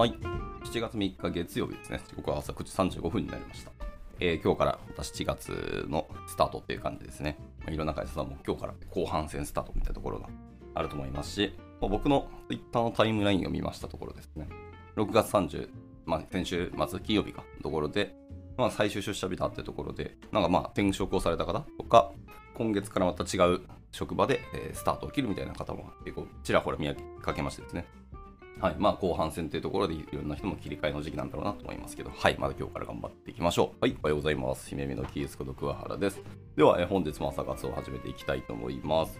はい。7月3日月曜日ですね。時刻は朝9時35分になりました。えー今日からまた7月のスタートっていう感じですね。ま、いろんな会社さんも今日から後半戦スタートみたいなところがあると思いますし、まあ僕の Twitter のタイムラインを見ましたところですね。6月30、まあ、先週末金曜日か、ところで、まあ、最終出社日だってところで、なんかまあ転職をされた方とか、今月からまた違う職場で、えスタートを切るみたいな方も結構ちらほら見かけましてですね。はい。まあ、後半戦というところでいろんな人も切り替えの時期なんだろうなと思いますけど、はい。まだ今日から頑張っていきましょう。はい。おはようございます。姫美のキースこと桑原です。では、え本日も朝活を始めていきたいと思います。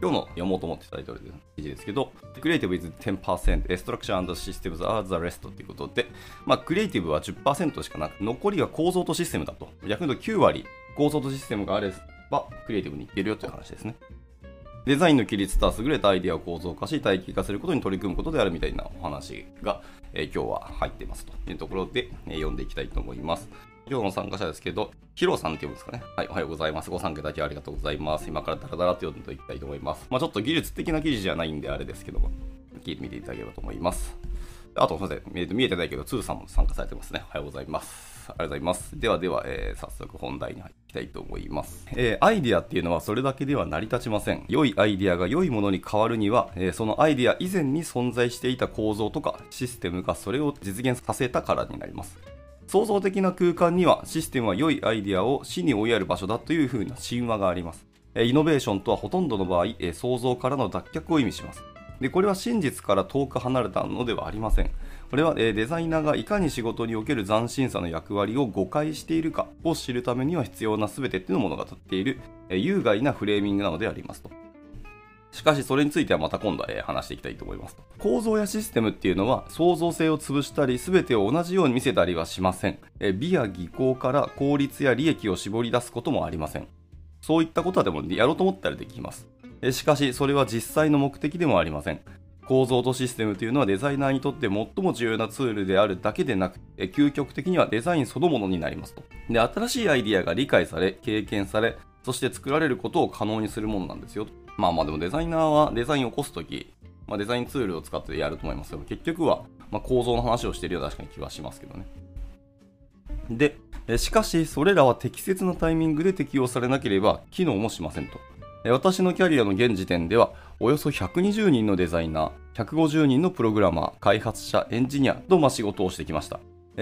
今日の読もうと思ってたタイトルで記事ですけど、Creative is 10%, Structure and Systems are the rest ということで、まあ、クリエイティブは10%しかなく、残りは構造とシステムだと。逆に言うと9割構造とシステムがあれば、クリエイティブにいけるよという話ですね。デザインの規律とは優れたアイデアを構造化し体系化することに取り組むことであるみたいなお話が、え今日は入ってますというところで、え読んでいきたいと思います。今日の参加者ですけど、ヒロさんって読むんですかね。はい、おはようございます。ご参加いただきありがとうございます。今からダラダラと読んでいきたいと思います。まあちょっと技術的な記事じゃないんであれですけども、聞いてみていただければと思います。あと、すみません、見えてないけど、ツーさんも参加されてますね。おはようございます。ありがとうございます。ではでは、えー早速本題に入ってきたいと思います、えーアイディアっていうのはそれだけでは成り立ちません。良いアイディアが良いものに変わるには、えーそのアイディア以前に存在していた構造とかシステムがそれを実現させたからになります。創造的な空間にはシステムは良いアイディアを死に追いやる場所だという風な神話があります。えーイノベーションとはほとんどの場合、えー創造からの脱却を意味します。で、これは真実から遠く離れたのではありません。これは、デザイナーがいかに仕事における斬新さの役割を誤解しているかを知るためには必要な全てっていうのを物語っている、有害なフレーミングなのでありますと。しかしそれについてはまた今度は話していきたいと思います。構造やシステムっていうのは創造性を潰したり全てを同じように見せたりはしません。美や技巧から効率や利益を絞り出すこともありません。そういったことはでもやろうと思ったらできます。しかしそれは実際の目的でもありません。構造とシステムというのはデザイナーにとって最も重要なツールであるだけでなく、究極的にはデザインそのものになりますと。で、新しいアイディアが理解され、経験され、そして作られることを可能にするものなんですよと。まあまあでもデザイナーはデザインを起こすとき、まあ、デザインツールを使ってやると思いますけど、結局は、ま、構造の話をしているような確かに気はしますけどね。で、しかしそれらは適切なタイミングで適用されなければ機能もしませんと。私のキャリアの現時点では、およそ120人のデザイナー、150人のプログラマー、開発者、エンジニアとま仕事をしてきました。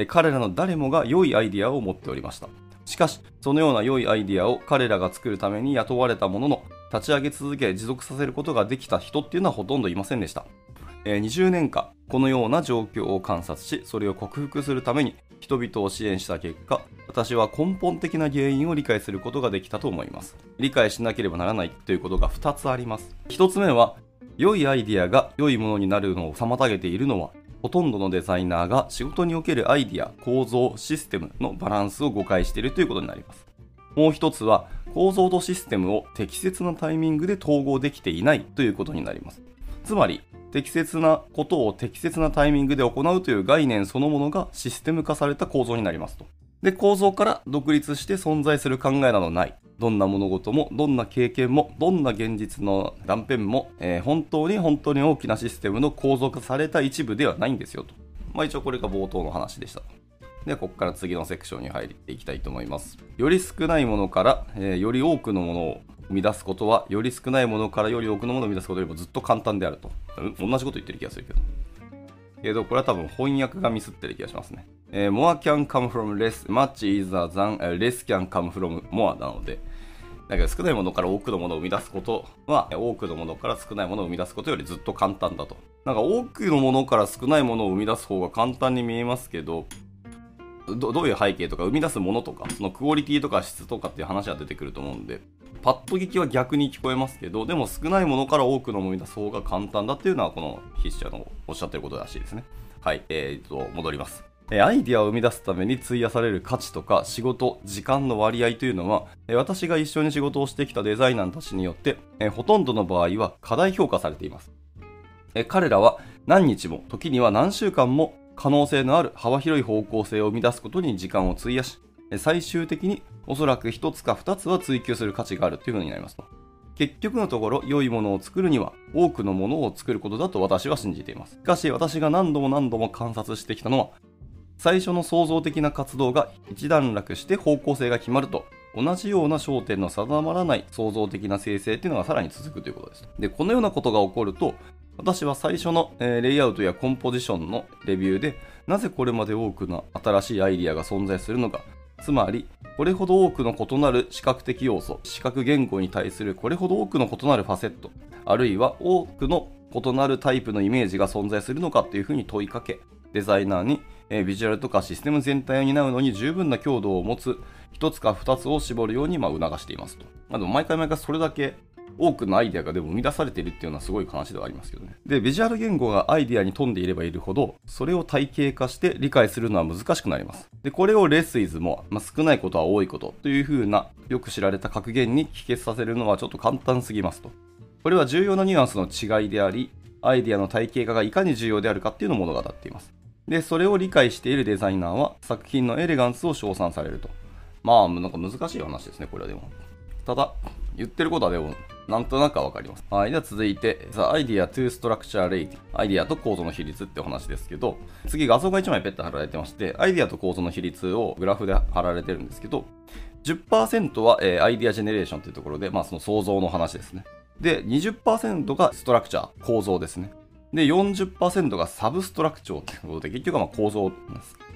彼らの誰もが良いアイディアを持っておりました。しかし、そのような良いアイディアを彼らが作るために雇われたものの、立ち上げ続け持続させることができた人っていうのはほとんどいませんでした。20年間このような状況を観察しそれを克服するために人々を支援した結果私は根本的な原因を理解することができたと思います。理解しなければならないということが2つあります。1つ目は良いアイディアが良いものになるのを妨げているのはほとんどのデザイナーが仕事におけるアイディア構造システムのバランスを誤解しているということになります。もう一つは構造とシステムを適切なタイミングで統合できていないということになります。つまり適切なことを適切なタイミングで行うという概念そのものがシステム化された構造になりますと。で構造から独立して存在する考えなどない。どんな物事もどんな経験もどんな現実の断片も、えー本当に本当に大きなシステムの構造化された一部ではないんですよと。まあ一応これが冒頭の話でしたでここから次のセクションに入っていきたいと思います。より少ないものから、えーより多くのものを生み出すことはより少ないものからより多くのものを生み出すことよりもずっと簡単であると。同じこと言ってる気がするけど。けどこれは多分翻訳がミスってる気がしますね、えー more can come from less much either than、えー less can come from more なのでだけど少ないものから多くのものを生み出すことは多くのものから少ないものを生み出すことよりずっと簡単だと。なんか多くのものから少ないものを生み出す方が簡単に見えますけどどどういう背景とか生み出すものとかそのクオリティとか質とかっていう話は出てくると思うんでパッと聞きは逆に聞こえますけどでも少ないものから多くのものを生み出す方が簡単だっていうのはこの筆者のおっしゃってることらしいですね。はいえー、と戻ります。アイディアを生み出すために費やされる価値とか仕事、時間の割合というのは、私が一緒に仕事をしてきたデザイナーたちによって、ほとんどの場合は過大評価されています。彼らは何日も、時には何週間も可能性のある幅広い方向性を生み出すことに時間を費やし、最終的におそらく一つか二つは追求する価値があるというふうになります。結局のところ良いものを作るには多くのものを作ることだと私は信じていますしかし私が何度も何度も観察してきたのは最初の創造的な活動が一段落して方向性が決まると同じような焦点の定まらない創造的な生成っていうのがさらに続くということです。で、このようなことが起こると、私は最初の、えー、レイアウトやコンポジションのレビューで、なぜこれまで多くの新しいアイディアが存在するのか、つまり、これほど多くの異なる視覚的要素、視覚言語に対するこれほど多くの異なるファセット、あるいは多くの異なるタイプのイメージが存在するのかっていうふうに問いかけ、デザイナーに、えー、ビジュアルとかシステム全体を担うのに十分な強度を持つ1つか2つを絞るようにま促していますと。まあ、でも毎回毎回それだけ多くのアイデアがでも生み出されているっていうのはすごい話ではありますけどね。で、ビジュアル言語がアイデアに富んでいればいるほど、それを体系化して理解するのは難しくなります。で、これをレスイズも、まあ、少ないことは多いことという風な、よく知られた格言に帰結させるのはちょっと簡単すぎますと。これは重要なニュアンスの違いであり、アイデアの体系化がいかに重要であるかっていうのを物語っています。で、それを理解しているデザイナーは作品のエレガンスを称賛されると。まあ、なんか難しい話ですね、これはでも。ただ、言ってることはでも、なんとなくわかります。はい。では続いて、The Idea to Structure Rate。アイディアと構造の比率ってお話ですけど、次画像が1枚ペット貼られてまして、アイディアと構造の比率をグラフで貼られてるんですけど、10%は、えー、アイディアジェネレーションというところで、まあその創造の話ですね。で、20%がストラクチャー、構造ですね。で、40%がサブストラクチャーということで、結局はまあ構造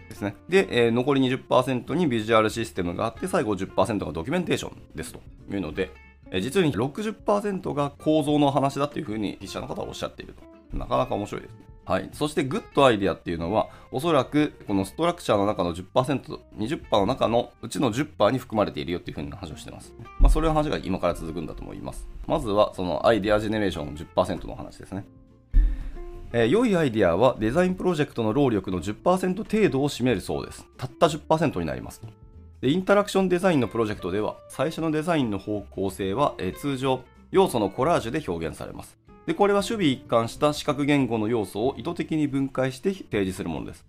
ですね。で、えー、残り20%にビジュアルシステムがあって、最後10%がドキュメンテーションですというので、えー、実に60%が構造の話だというふうに筆者の方はおっしゃっていると。なかなか面白いです。はい。そして、グッドアイデアっていうのは、おそらく、このストラクチャーの中の10%、20%の中のうちの10%に含まれているよっていうふうに話をしてます。まあ、それの話が今から続くんだと思います。まずは、そのアイデアジェネレーションの10%の話ですね。えー、良いアイデアはデザインプロジェクトの労力の10%程度を占めるそうです。たった10%になりますで。インタラクションデザインのプロジェクトでは、最初のデザインの方向性は、えー、通常、要素のコラージュで表現されます。で、これは守備一貫した視覚言語の要素を意図的に分解して提示するものです。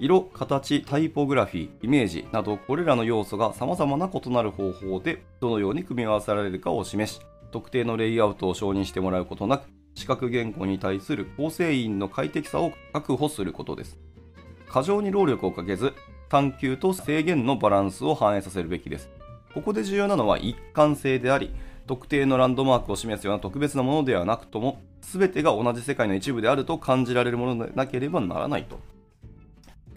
色、形、タイポグラフィー、イメージなど、これらの要素が様々な異なる方法でどのように組み合わせられるかを示し、特定のレイアウトを承認してもらうことなく、視覚原稿に対する構成員の快適さを確保することです。過剰に労力をかけず、探求と制限のバランスを反映させるべきです。ここで重要なのは一貫性であり、特定のランドマークを示すような特別なものではなくとも、全てが同じ世界の一部であると感じられるものでなければならないと。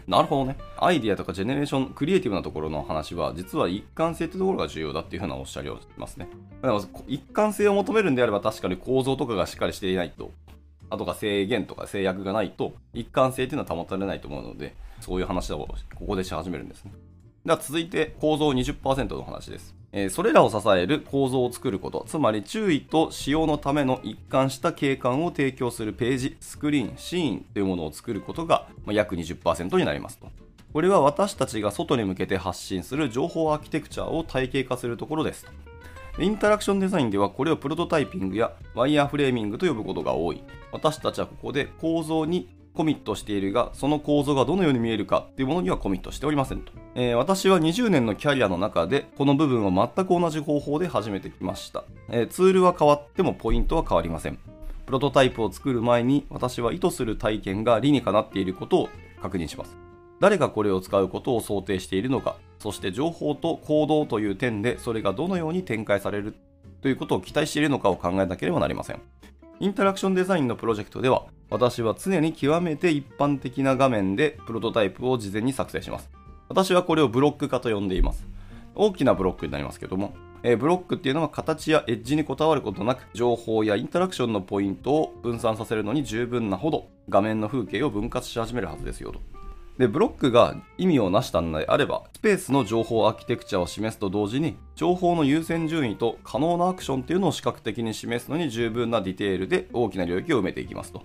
なるほどね。アイディアとかジェネレーション、クリエイティブなところの話は、実は一貫性ってところが重要だっていうふうなおっしゃりをしますね。だから一貫性を求めるんであれば、確かに構造とかがしっかりしていないと、あとが制限とか制約がないと、一貫性っていうのは保たれないと思うので、そういう話をここでし始めるんですね。では続いて構造20%の話です。えー、それらを支える構造を作ること、つまり注意と使用のための一貫した景観を提供するページ、スクリーン、シーンというものを作ることが、まあ、約20%になりますと。これは私たちが外に向けて発信する情報アーキテクチャを体系化するところです。インタラクションデザインではこれをプロトタイピングやワイヤーフレーミングと呼ぶことが多い。私たちはここで構造にコミットしているが、その構造がどのように見えるかっていうものにはコミットしておりませんと。えー、私は20年のキャリアの中で、この部分を全く同じ方法で始めてきました。えー、ツールは変わってもポイントは変わりません。プロトタイプを作る前に、私は意図する体験が理にかなっていることを確認します。誰がこれを使うことを想定しているのか、そして情報と行動という点でそれがどのように展開されるということを期待しているのかを考えなければなりません。インタラクションデザインのプロジェクトでは、私は常に極めて一般的な画面でプロトタイプを事前に作成します。私はこれをブロック化と呼んでいます。大きなブロックになりますけども、えー、ブロックっていうのは形やエッジにこだわることなく、情報やインタラクションのポイントを分散させるのに十分なほど、画面の風景を分割し始めるはずですよと。で、ブロックが意味をなしたのであれば、スペースの情報アーキテクチャを示すと同時に、情報の優先順位と可能なアクションっていうのを視覚的に示すのに十分なディテールで大きな領域を埋めていきますと。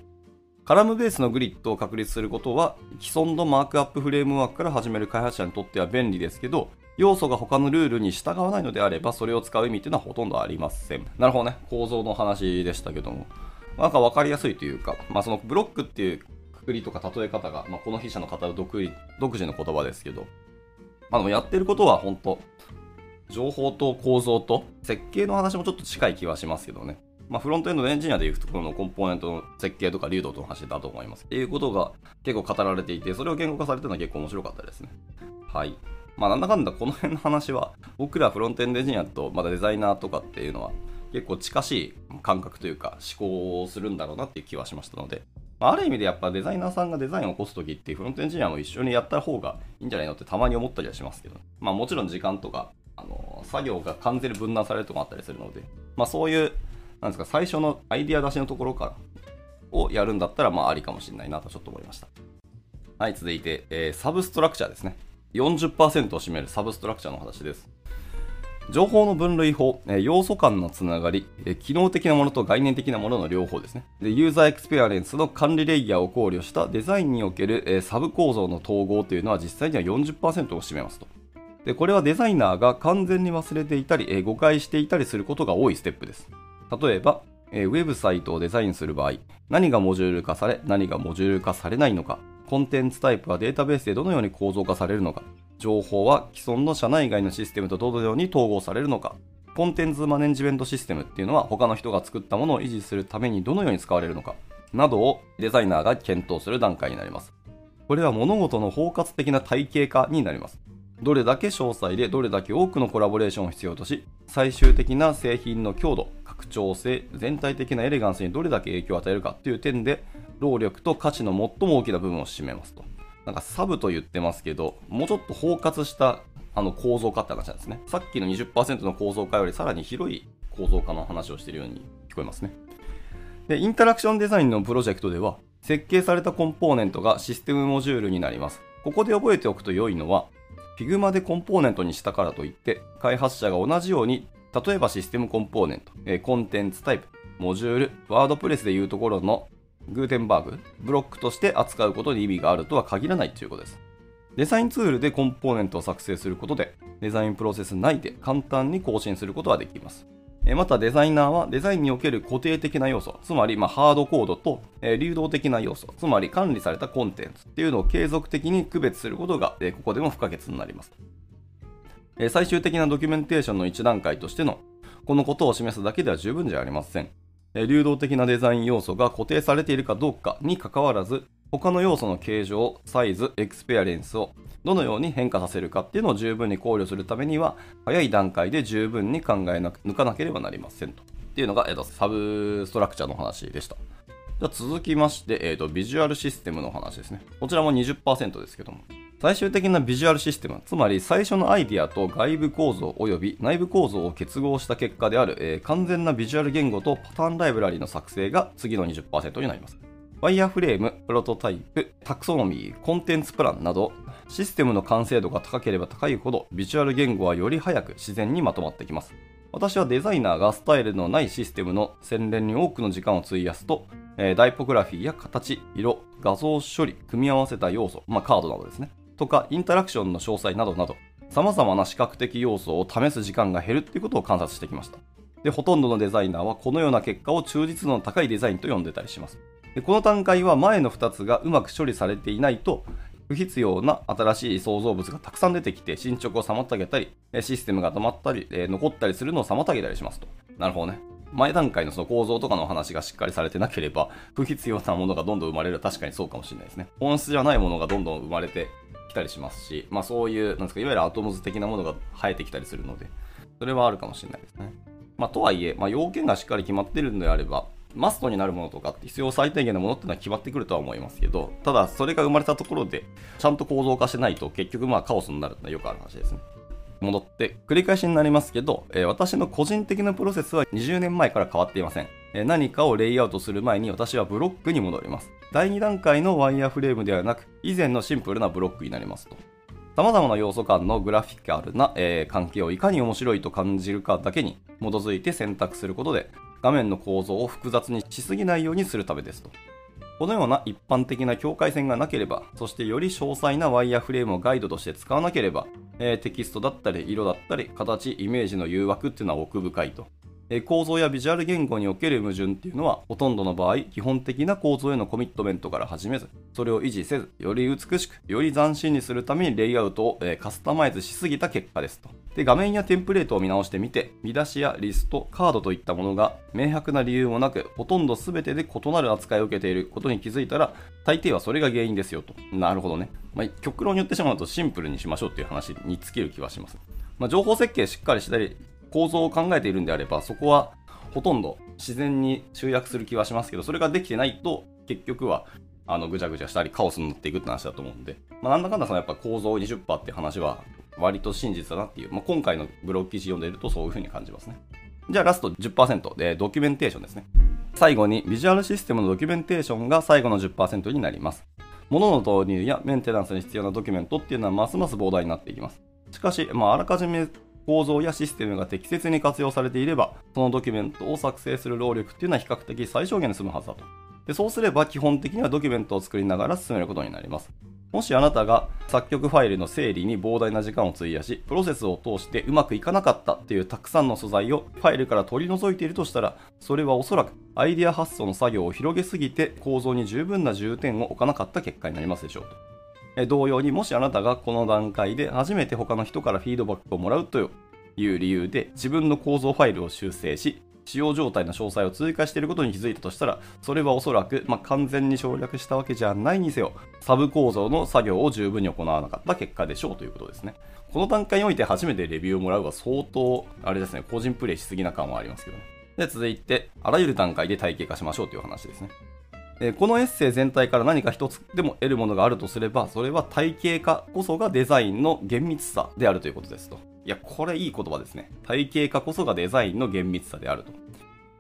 カラムベースのグリッドを確立することは、既存のマークアップフレームワークから始める開発者にとっては便利ですけど、要素が他のルールに従わないのであれば、それを使う意味っていうのはほとんどありません。なるほどね。構造の話でしたけども。なんか分かりやすいというか、まあ、そのブロックっていうくくりとか例え方が、まあ、この筆者の方独独自の言葉ですけど、まあ、でもやってることは本当、情報と構造と設計の話もちょっと近い気はしますけどね。まあ、フロントエンドエンジニアでいうところのコンポーネントの設計とか流動との話だと思います。っていうことが結構語られていて、それを言語化されてるのは結構面白かったですね。はい。まあ、なんだかんだこの辺の話は、僕らフロントエンドエンジニアとまだデザイナーとかっていうのは結構近しい感覚というか思考をするんだろうなっていう気はしましたので、まある意味でやっぱデザイナーさんがデザインを起こすときってフロントエンジニアも一緒にやった方がいいんじゃないのってたまに思ったりはしますけど、まあもちろん時間とか、あの、作業が完全に分断されるとこもあったりするので、まあそういう、なんですか、最初のアイディア出しのところからをやるんだったら、まあありかもしれないなとちょっと思いました。はい、続いて、えー、 substructure ですね。40%を占める substructure の話です。情報の分類法、要素間のつながり、機能的なものと概念的なものの両方ですね。でユーザーエクスペリエンスの管理レイヤーを考慮したデザインにおけるサブ構造の統合というのは実際には40%を占めますと。でこれはデザイナーが完全に忘れていたり、誤解していたりすることが多いステップです。例えば、ウェブサイトをデザインする場合、何がモジュール化され、何がモジュール化されないのか、コンテンツタイプはデータベースでどのように構造化されるのか、情報は既存の社内外のシステムとどのように統合されるのか、コンテンツマネジメントシステムっていうのは他の人が作ったものを維持するためにどのように使われるのか、などをデザイナーが検討する段階になります。これは物事の包括的な体系化になります。どれだけ詳細でどれだけ多くのコラボレーションを必要とし、最終的な製品の強度、拡張性、全体的なエレガンスにどれだけ影響を与えるかっていう点で、労力と価値の最も大きな部分を占めますと。なんかサブと言ってますけど、もうちょっと包括したあの構造化って話なんですね。さっきの20%の構造化よりさらに広い構造化の話をしているように聞こえますね。で、インタラクションデザインのプロジェクトでは、設計されたコンポーネントがシステムモジュールになります。ここで覚えておくと良いのは、Figma でコンポーネントにしたからといって、開発者が同じように、例えばシステムコンポーネント、えコンテンツタイプ、モジュール、ワードプレスでいうところのグーテンバーグ、ブロックとして扱うことに意味があるとは限らないということです。デザインツールでコンポーネントを作成することで、デザインプロセス内で簡単に更新することができます。またデザイナーはデザインにおける固定的な要素、つまりまハードコードと流動的な要素、つまり管理されたコンテンツっていうのを継続的に区別することがここでも不可欠になります。最終的なドキュメンテーションの一段階としてのこのことを示すだけでは十分じゃありません。流動的なデザイン要素が固定されているかどうかにかかわらず、他の要素の形状、サイズ、エクスペアレンスをどのように変化させるかっていうのを十分に考慮するためには、早い段階で十分に考えな抜かなければなりませんと。っていうのが、えーと、サブストラクチャーの話でした。じゃ続きまして、えーと、ビジュアルシステムの話ですね。こちらも20%ですけども。最終的なビジュアルシステム、つまり最初のアイディアと外部構造及び内部構造を結合した結果である、えー、完全なビジュアル言語とパターンライブラリの作成が次の20%になります。ワイヤーフレーム、プロトタイプ、タクソノミー、コンテンツプランなど、システムの完成度が高ければ高いほど、ビジュアル言語はより早く自然にまとまってきます。私はデザイナーがスタイルのないシステムの洗練に多くの時間を費やすと、えー、ダイポグラフィーや形、色、画像処理、組み合わせた要素、まあ、カードなどですね。とかインタラクションの詳細などなど様々な視覚的要素を試す時間が減るっていうことを観察してきましたでほとんどのデザイナーはこのような結果を忠実度の高いデザインと呼んでたりします。でこの段階は前の2つがうまく処理されていないと不必要な新しい創造物がたくさん出てきて進捗を妨げたりシステムが止まったり残ったりするのを妨げたりしますと。なるほどね。前段階のその構造とかの話がしっかりされてなければ不必要なものがどんどん生まれる。確かにそうかもしれないですね。本質じゃないものがどんどん生まれてきたりしますし、まあそういう、なんですか、いわゆるアトムズ的なものが生えてきたりするので、それはあるかもしれないですね。まあとはいえ、まあ要件がしっかり決まってるのであれば、マストになるものとかって必要最低限のものっていうのは決まってくるとは思いますけど、ただそれが生まれたところで、ちゃんと構造化してないと結局まあカオスになるってのはよくある話ですね。戻って繰り返しになりますけど、えー、私の個人的なプロセスは20年前から変わっていません、えー、何かをレイアウトする前に私はブロックに戻ります。第2段階のワイヤーフレームではなく以前のシンプルなブロックになりますと。様々な要素間のグラフィカルな、えー、関係をいかに面白いと感じるかだけに基づいて選択することで画面の構造を複雑にしすぎないようにするためですと。このような一般的な境界線がなければ、そしてより詳細なワイヤーフレームをガイドとして使わなければ、えー、テキストだったり、色だったり、形、イメージの誘惑っていうのは奥深いと。え構造やビジュアル言語における矛盾っていうのはほとんどの場合基本的な構造へのコミットメントから始めずそれを維持せずより美しくより斬新にするためにレイアウトを、えカスタマイズしすぎた結果ですと。で画面やテンプレートを見直してみて見出しやリストカードといったものが明白な理由もなくほとんど全てで異なる扱いを受けていることに気づいたら大抵はそれが原因ですよと。なるほどね、まあ、極論に言ってしまうとシンプルにしましょうっていう話に尽きる気はします、まあ、情報設計しっかりしたり構造を考えているんであればそこはほとんど自然に集約する気はしますけど、それができてないと、結局は、あの、ぐちゃぐちゃしたり、カオスになっていくって話だと思うんで、まあ、なんだかんだそのやっぱ構造20%って話は、割と真実だなっていう、まあ、今回のブログ記事読んでるとそういう風に感じますね。じゃあラスト10%でドキュメンテーションですね。最後にビジュアルシステムのドキュメンテーションが最後の10%になります。物の導入やメンテナンスに必要なドキュメントっていうのはますます膨大になっていきます。しかし、まあ、あらかじめ構造やシステムが適切に活用されていれば、そのドキュメントを作成する労力っていうのは比較的最小限で済むはずだと。でそうすれば基本的にはドキュメントを作りながら進めることになります。もしあなたが作曲ファイルの整理に膨大な時間を費やし、プロセスを通してうまくいかなかったっていうたくさんの素材をファイルから取り除いているとしたら、それはおそらくアイデア発想の作業を広げすぎて構造に十分な重点を置かなかった結果になりますでしょうと。同様にもしあなたがこの段階で初めて他の人からフィードバックをもらうという理由で自分の構造ファイルを修正し、使用状態の詳細を追加していることに気づいたとしたら、それはおそらく、まあ、完全に省略したわけじゃないにせよ、サブ構造の作業を十分に行わなかった結果でしょうということですね。この段階において初めてレビューをもらうは相当、あれですね、個人プレイしすぎな感はありますけどね。で、続いて、あらゆる段階で体系化しましょうという話ですね。このエッセイ全体から何か一つでも得るものがあるとすれば、それは体系化こそがデザインの厳密さであるということですと。いや、これいい言葉ですね。体系化こそがデザインの厳密さであると。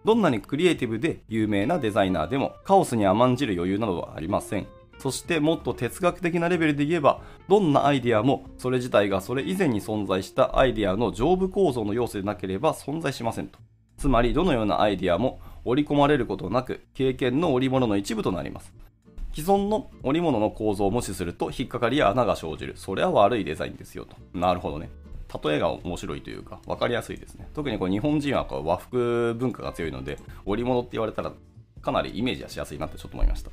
どんなにクリエイティブで有名なデザイナーでもカオスに甘んじる余裕などはありません。そしてもっと哲学的なレベルで言えば、どんなアイデアもそれ自体がそれ以前に存在したアイデアの上部構造の要素でなければ存在しませんと。つまりどのようなアイデアも織り込まれることなく経験の織物の一部となります。既存の織物の構造を無視すると引っかかりや穴が生じる。それは悪いデザインですよと。なるほどね。例えが面白いというか、分かりやすいですね。特にこう日本人はこう和服文化が強いので、織物って言われたらかなりイメージはしやすいなってちょっと思いました。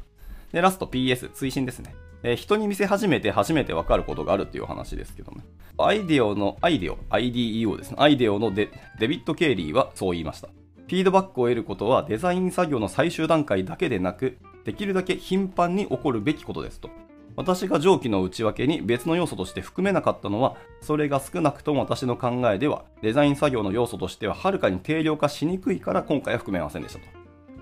で、ラスト PS、追伸ですね。えー、人に見せ始めて初めて分かることがあるっていう話ですけどね。アイデオの、アイデオ、IDEO ですね。アイデオのデデビッド・ケイリーはそう言いました。フィードバックを得ることはデザイン作業の最終段階だけでなく、できるだけ頻繁に起こるべきことですと。私が上記の内訳に別の要素として含めなかったのは、それが少なくとも私の考えでは、デザイン作業の要素としてははるかに定量化しにくいから今回は含めませんでしたと。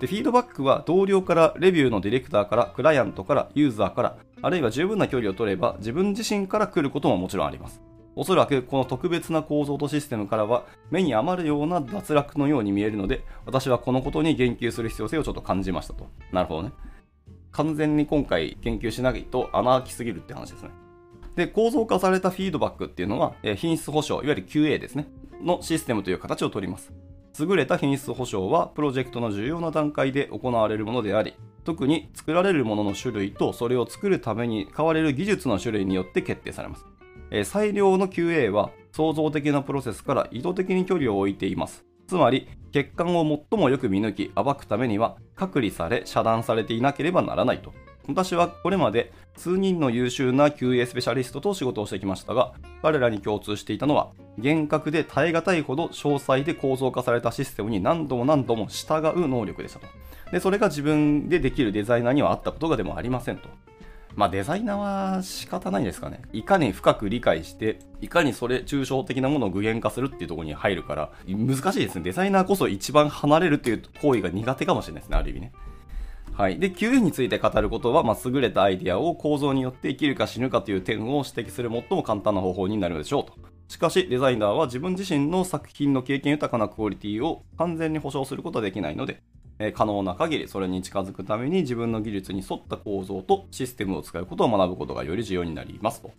で、フィードバックは同僚から、レビューのディレクターから、クライアントから、ユーザーから、あるいは十分な距離を取れば自分自身から来ることももちろんあります。おそらくこの特別な構造とシステムからは目に余るような脱落のように見えるので私はこのことに言及する必要性をちょっと感じましたと。なるほどね。完全に今回研究しないと穴開きすぎるって話ですね。で、構造化されたフィードバックっていうのは、え品質保証、いわゆる QA ですね、のシステムという形をとります。優れた品質保証は、プロジェクトの重要な段階で行われるものであり、特に作られるものの種類とそれを作るために買われる技術の種類によって決定されます。え最良の QA は創造的なプロセスから意図的に距離を置いています。つまり、欠陥を最もよく見抜き暴くためには隔離され遮断されていなければならないと。私はこれまで数人の優秀な QA スペシャリストと仕事をしてきましたが彼らに共通していたのは厳格で耐え難いほど詳細で構造化されたシステムに何度も何度も従う能力でしたと。でそれが自分でできるデザイナーにはあったことがでもありませんと。まあデザイナーは仕方ないですかね。いかに深く理解して、いかにそれ抽象的なものを具現化するっていうところに入るから、難しいですね。デザイナーこそ一番離れるっていう行為が苦手かもしれないですね、ある意味ね。はい。で、QA について語ることは、まあ、優れたアイディアを構造によって生きるか死ぬかという点を指摘する最も簡単な方法になるでしょうと。しかし、デザイナーは自分自身の作品の経験豊かなクオリティを完全に保証することはできないので、可能な限りそれに近づくために自分の技術に沿った構造とシステムを使うことを学ぶことがより重要になりますと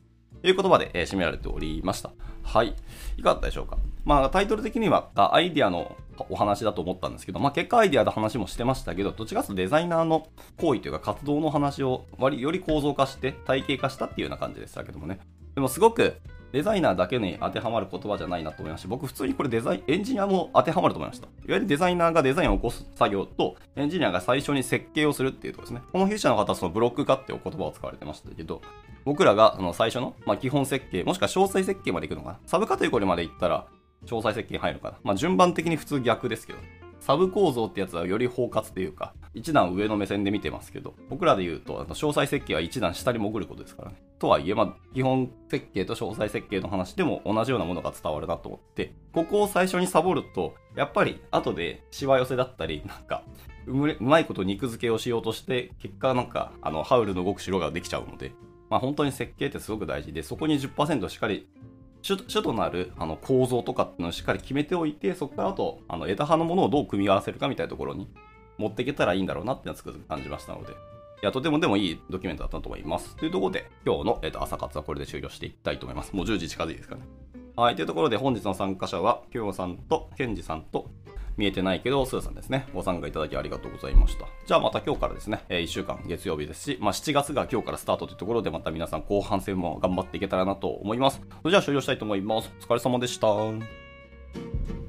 いう言葉で、締められておりました。はい。いかがだったでしょうか。まあ、タイトル的にはアイディアのお話だと思ったんですけど、まあ、結果アイディアの話もしてましたけど、どっちかというとデザイナーの行為というか活動の話を割より構造化して体系化したっていうような感じでしたけどもね。でもすごくデザイナーだけに当てはまる言葉じゃないなと思いまして、僕普通にこれデザイン、エンジニアも当てはまると思いました。いわゆるデザイナーがデザインを起こす作業と、エンジニアが最初に設計をするっていうところですね。この弊社の方はそのブロック化っていう言葉を使われてましたけど、僕らがその最初の、まあ、基本設計、もしくは詳細設計まで行くのかな。サブカテゴリーまで行ったら、詳細設計入るのかな。まあ、順番的に普通逆ですけど、サブ構造ってやつはより包括というか、一段上の目線で見てますけど、僕らで言うと、あの詳細設計は一段下に潜ることですからね。とはいえ、まあ、基本設計と詳細設計の話でも同じようなものが伝わるなと思って、ここを最初にサボると、やっぱり後でしわ寄せだったり、なんか、うまいこと肉付けをしようとして、結果なんか、あの、ハウルの動く城ができちゃうので、まあ本当に設計ってすごく大事で、そこに10%しっかり主となるあの構造とかっていうのをしっかり決めておいて、そこからあとあの枝葉のものをどう組み合わせるかみたいなところに持っていけたらいいんだろうなっていうのはつくづく感じましたので、いや、とてもでもいいドキュメントだったと思います。というところで、今日の、えー、と朝活はこれで終了していきたいと思います。もう10時近づいてですかね。はい、というところで本日の参加者は、きょうさんとけんじさんと見えてないけど、スーさんですね。ご参加いただきありがとうございました。じゃあまた今日からですね、え1週間月曜日ですし、まあ、7月が今日からスタートというところで、また皆さん後半戦も頑張っていけたらなと思います。それじゃあ終了したいと思います。お疲れ様でした。